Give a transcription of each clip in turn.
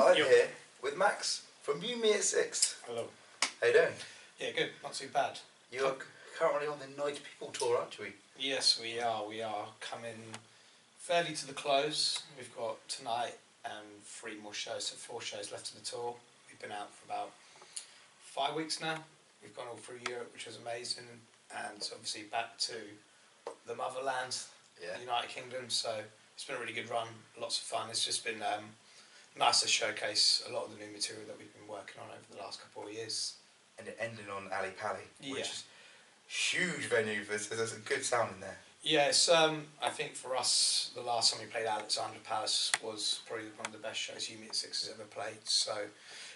I'm Yep. here with Max from You Me at Six. Hello. How you doing? Yeah, good. Not too bad. You're currently on the Night People tour, aren't we? Yes, we are. We are coming fairly to the close. We've got tonight and three more shows, so four shows left of the tour. We've been out for about five weeks now. We've gone all through Europe, which was amazing, and obviously back to the motherland, Yeah. the United Kingdom. So it's been a really good run. Lots of fun. It's just been um, nice to showcase a lot of the new material that we've been working on over the last couple of years. And it ending on Ali Pali, Yeah. which is huge venue. There's, there's a good sound in there. Yes, um, I think for us, the last time we played Alexandra Palace was probably one of the best shows You Me at Six has ever played. So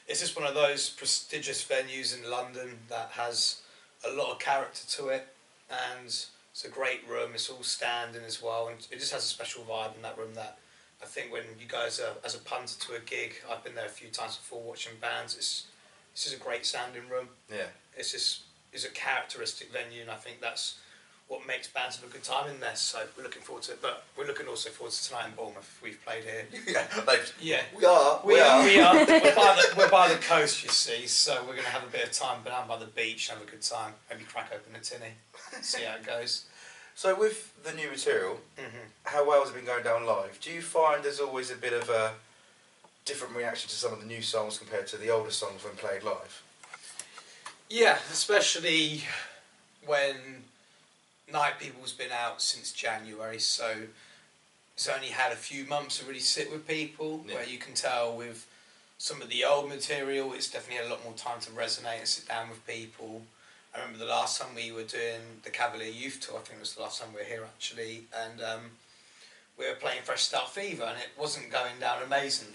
it's just one of those prestigious venues in London that has a lot of character to it, and it's a great room. It's all standing as well, and it just has a special vibe in that room. That I think when you guys are as a punter to a gig, I've been there a few times before watching bands. It's it's just a great sounding room Yeah. it's just is a characteristic venue, and I think that's what makes bands have a good time in there. So we're looking forward to it, but we're looking also forward to tonight in Bournemouth. We've played here. yeah. Yeah. we are. We, We, are, are. we are. We're by, the, we're by the coast, you see, so we're going to have a bit of time down by the beach, have a good time, maybe crack open a tinny, see how it goes. So with the new material, hmm how well has it been going down live? Do you find there's always a bit of a different reaction to some of the new songs compared to the older songs when played live? Yeah, especially when Night People's been out since January, so it's only had a few months to really sit with people. Yeah. Where you can tell with some of the old material, it's definitely had a lot more time to resonate and sit down with people. I remember the last time we were doing the Cavalier Youth Tour. I think it was the last time we were here actually, and um, we were playing Fresh Start Fever, and it wasn't going down amazingly.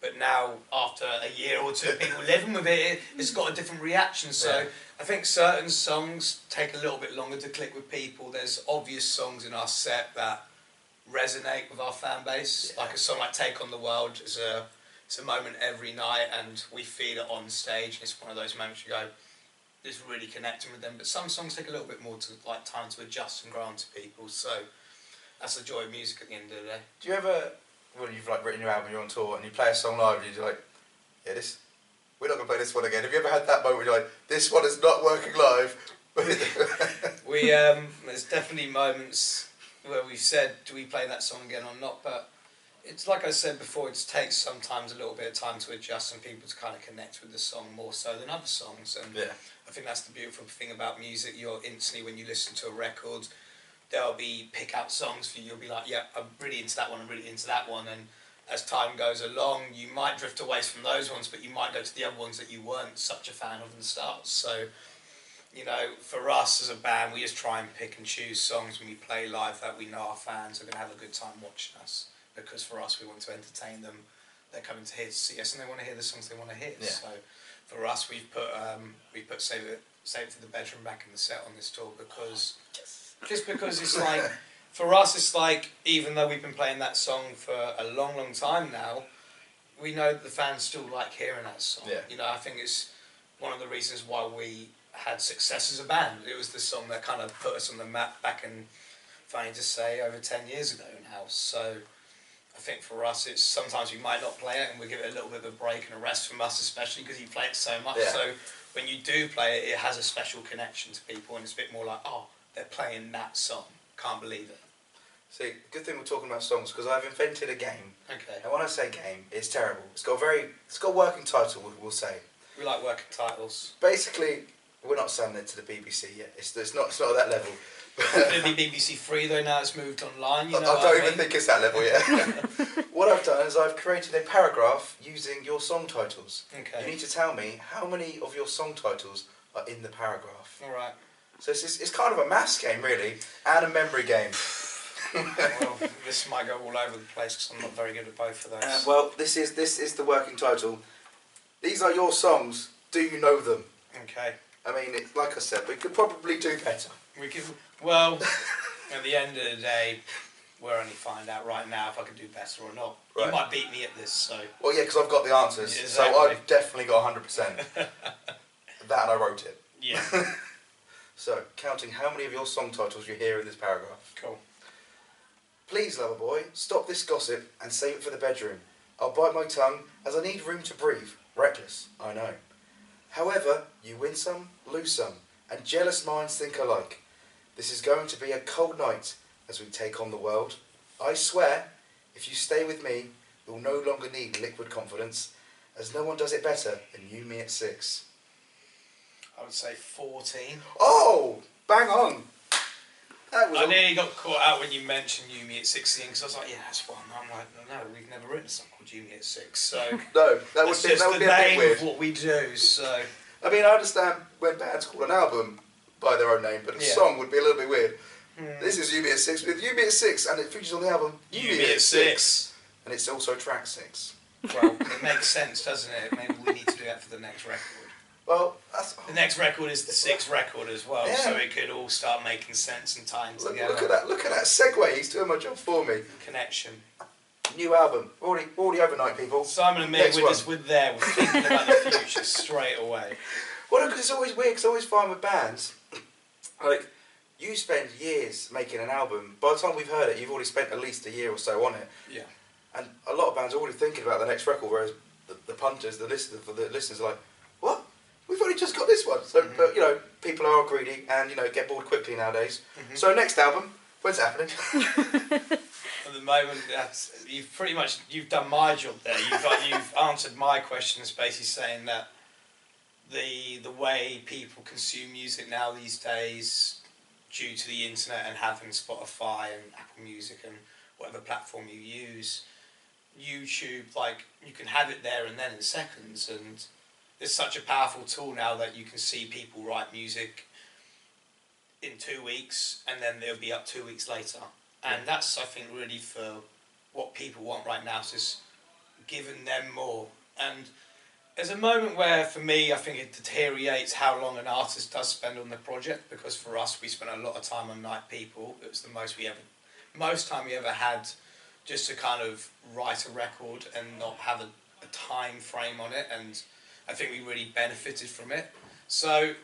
But now, after a year or two, of people living with it, it's got a different reaction. So Yeah. I think certain songs take a little bit longer to click with people. There's obvious songs in our set that resonate with our fan base. Yeah. Like a song like "Take on the World" is a it's a moment every night, and we feel it on stage. It's one of those moments you go, "It's really connecting with them." But some songs take a little bit more to like time to adjust and grow onto people. So that's the joy of music at the end of the day. Do you ever, when you've like written your album, you're on tour, and you play a song live, and you're like, yeah, this, we're not gonna play this one again. Have you ever had that moment where you're like, this one is not working live? We um, there's definitely moments where we've said, do we play that song again or not? But it's like I said before, it takes sometimes a little bit of time to adjust and people to kind of connect with the song more so than other songs. And yeah, I think that's the beautiful thing about music. You're instantly when you listen to a record, there'll be pick out songs for you. You'll be like, yeah, I'm really into that one. I'm really into that one. And as time goes along, you might drift away from those ones, but you might go to the other ones that you weren't such a fan of in the start. So, you know, for us as a band, we just try and pick and choose songs when we play live that we know our fans are going to have a good time watching us. Because for us, we want to entertain them. They're coming to here to see us, and they want to hear the songs they want to hear. Yeah. So, for us, we've put um, we put save it save it for the bedroom back in the set on this tour because just because it's like for us it's like even though we've been playing that song for a long long time now we know that the fans still like hearing that song Yeah. you know i think it's one of the reasons why we had success as a band it was the song that kind of put us on the map back in funny to say over 10 years ago now so I think for us, it's sometimes we might not play it and we give it a little bit of a break and a rest from us, especially because you play it so much. Yeah. So when you do play it, it has a special connection to people and it's a bit more like, oh, they're playing that song. Can't believe it. See, good thing we're talking about songs because I've invented a game, Okay. and when I say game, it's terrible. It's got a very, it's got a working title. We'll, we'll say. We like working titles. Basically, we're not selling it to the BBC yet. It's, it's not, it's not at that level. It'll be BBC Three though. Now it's moved online. You I, know I don't I even mean? think it's that level yet. what I've done is I've created a paragraph using your song titles. Okay. You need to tell me how many of your song titles are in the paragraph. All right. So it's, it's, it's kind of a maths game, really, and a memory game. Well, this might go all over the place because I'm not very good at both of those. Uh, well, this is this is the working title. These are your songs. Do you know them? okay. I mean, it, like I said, we could probably do better. We could. Well, at the end of the day, we're only find out right now if I can do better or not. Right. You might beat me at this, so Well, yeah, because I've got the answers, Yeah, so. I've definitely got 100%. that and I wrote it. yeah, So, counting how many of your song titles you hear in this paragraph. cool. Please, lover boy, stop this gossip and save it for the bedroom. I'll bite my tongue as I need room to breathe. Reckless, I know. However, you win some, lose some, and jealous minds think alike. This is going to be a cold night as we take on the world. I swear, if you stay with me, you'll no longer need liquid confidence, as no one does it better than you, me at six. I would say 14. Oh, bang on. That was I a- nearly got caught out when you mentioned You Me at 16 because I was like, yeah, that's one. I'm like, no, no, we've never written a song called You Me at 6. So no, that would be, just that would the be a bit name weird. of what we do. So I mean, I understand when bands call an album by their own name, but a Yeah. song would be a little bit weird. mm, This is You Me at Six with You Me at Six, and it features on the album You Me at 6. and it's also track six. Well, it makes sense, doesn't it? Maybe we need to do that for the next record. Well, that's The next record is the sixth record as well, Yeah. so it could all start making sense and tying look, together. look at that. Look at that segue. He's doing my job for me. Connection. New album, already, already overnight, people. Simon and me, Next we're one. just we're there. We're thinking about the future straight away. Well, because it's always weird. Because I always find with bands, like you spend years making an album. By the time we've heard it, you've already spent at least a year or so on it. Yeah. And a lot of bands are already thinking about the next record, whereas the, the punters, the listeners, the listeners are like, "What? We've only just got this one." So, Mhm. but you know, people are greedy and you know get bored quickly nowadays. Mhm. So, next album, when's it happening? At the moment, that's you've pretty much you've done my job there. You've got, you've answered my questions, basically saying that the the way people consume music now these days, due to the internet and having Spotify and Apple Music and whatever platform you use, YouTube like you can have it there and then in seconds, and it's such a powerful tool now that you can see people write music in two weeks and then they'll be up two weeks later. And that's I think really for what people want right now is just giving them more. And there's a moment where for me I think it deteriorates how long an artist does spend on the project because for us we spent a lot of time on Night People. It was the most we ever most time we ever had just to kind of write a record and not have a, a time frame on it and I think we really benefited from it. So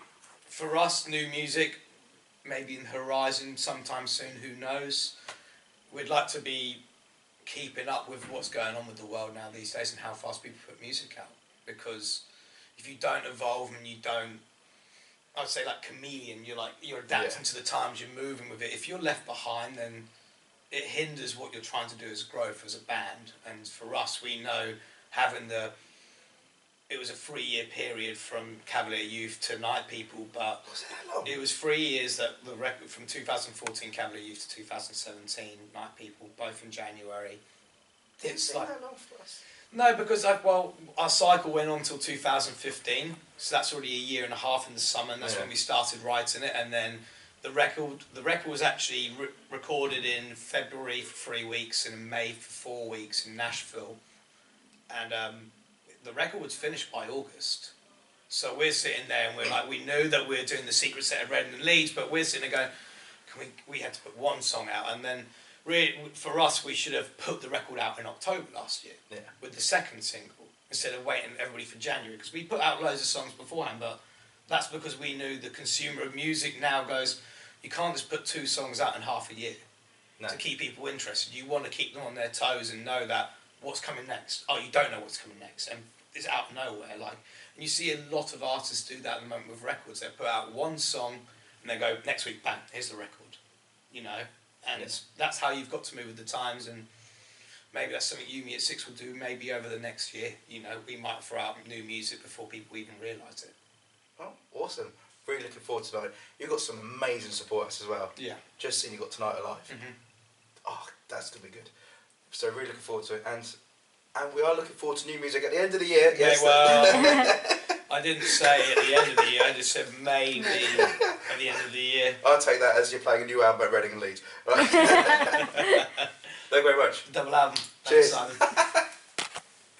for us new music maybe in the horizon sometime soon, who knows? We'd like to be keeping up with what's going on with the world now these days and how fast people put music out. Because if you don't evolve and you don't, I'd say like chameleon, you're like you're adapting Yeah. to the times, you're moving with it. If you're left behind, then it hinders what you're trying to do as growth as a band. And for us, we know having the it was a three year period from Cavalier Youth to Night People, but Was it that long? it was three years that the record from 2014 Cavalier Youth to 2017 Night People, both in January. Didn't It's like that long for us. no, because I, well, our cycle went on till 2015, so that's already a year and a half in the summer, and that's Yeah. when we started writing it. And then the record, the record was actually re- recorded in February for three weeks and in May for four weeks in Nashville, and um, the record was finished by August. So we're sitting there and we're like, we know that we're doing the secret set of Reading and Leeds, but we're sitting there going, can we? We had to put one song out, and then really for us, we should have put the record out in October last year Yeah. with the second single instead of waiting everybody for January because we put out loads of songs beforehand, but that's because we knew the consumer of music now goes, you can't just put two songs out in half a year No. to keep people interested. You want to keep them on their toes and know that what's coming next. Oh, you don't know what's coming next, and it's out of nowhere. Like, and you see a lot of artists do that at the moment with records. They put out one song and they go next week, bang, here's the record. You know, and it's that's how you've got to move with the times and. Maybe that's something You Me at Six will do. Maybe over the next year, you know, we might throw out new music before people even realise it. Oh, awesome. Really looking forward to tonight. You've got some amazing supporters as well. Yeah. Just seen you got Tonight Alive. Mhm. Oh, that's going to be good. So really looking forward to it. And and we are looking forward to new music at the end of the year. Yeah, well, I didn't say at the end of the year. I just said maybe at the end of the year. I'll take that as you're playing a new album at Reading and Leeds. Right. Thank you very much. Double album. Cheers. Thanks, Simon.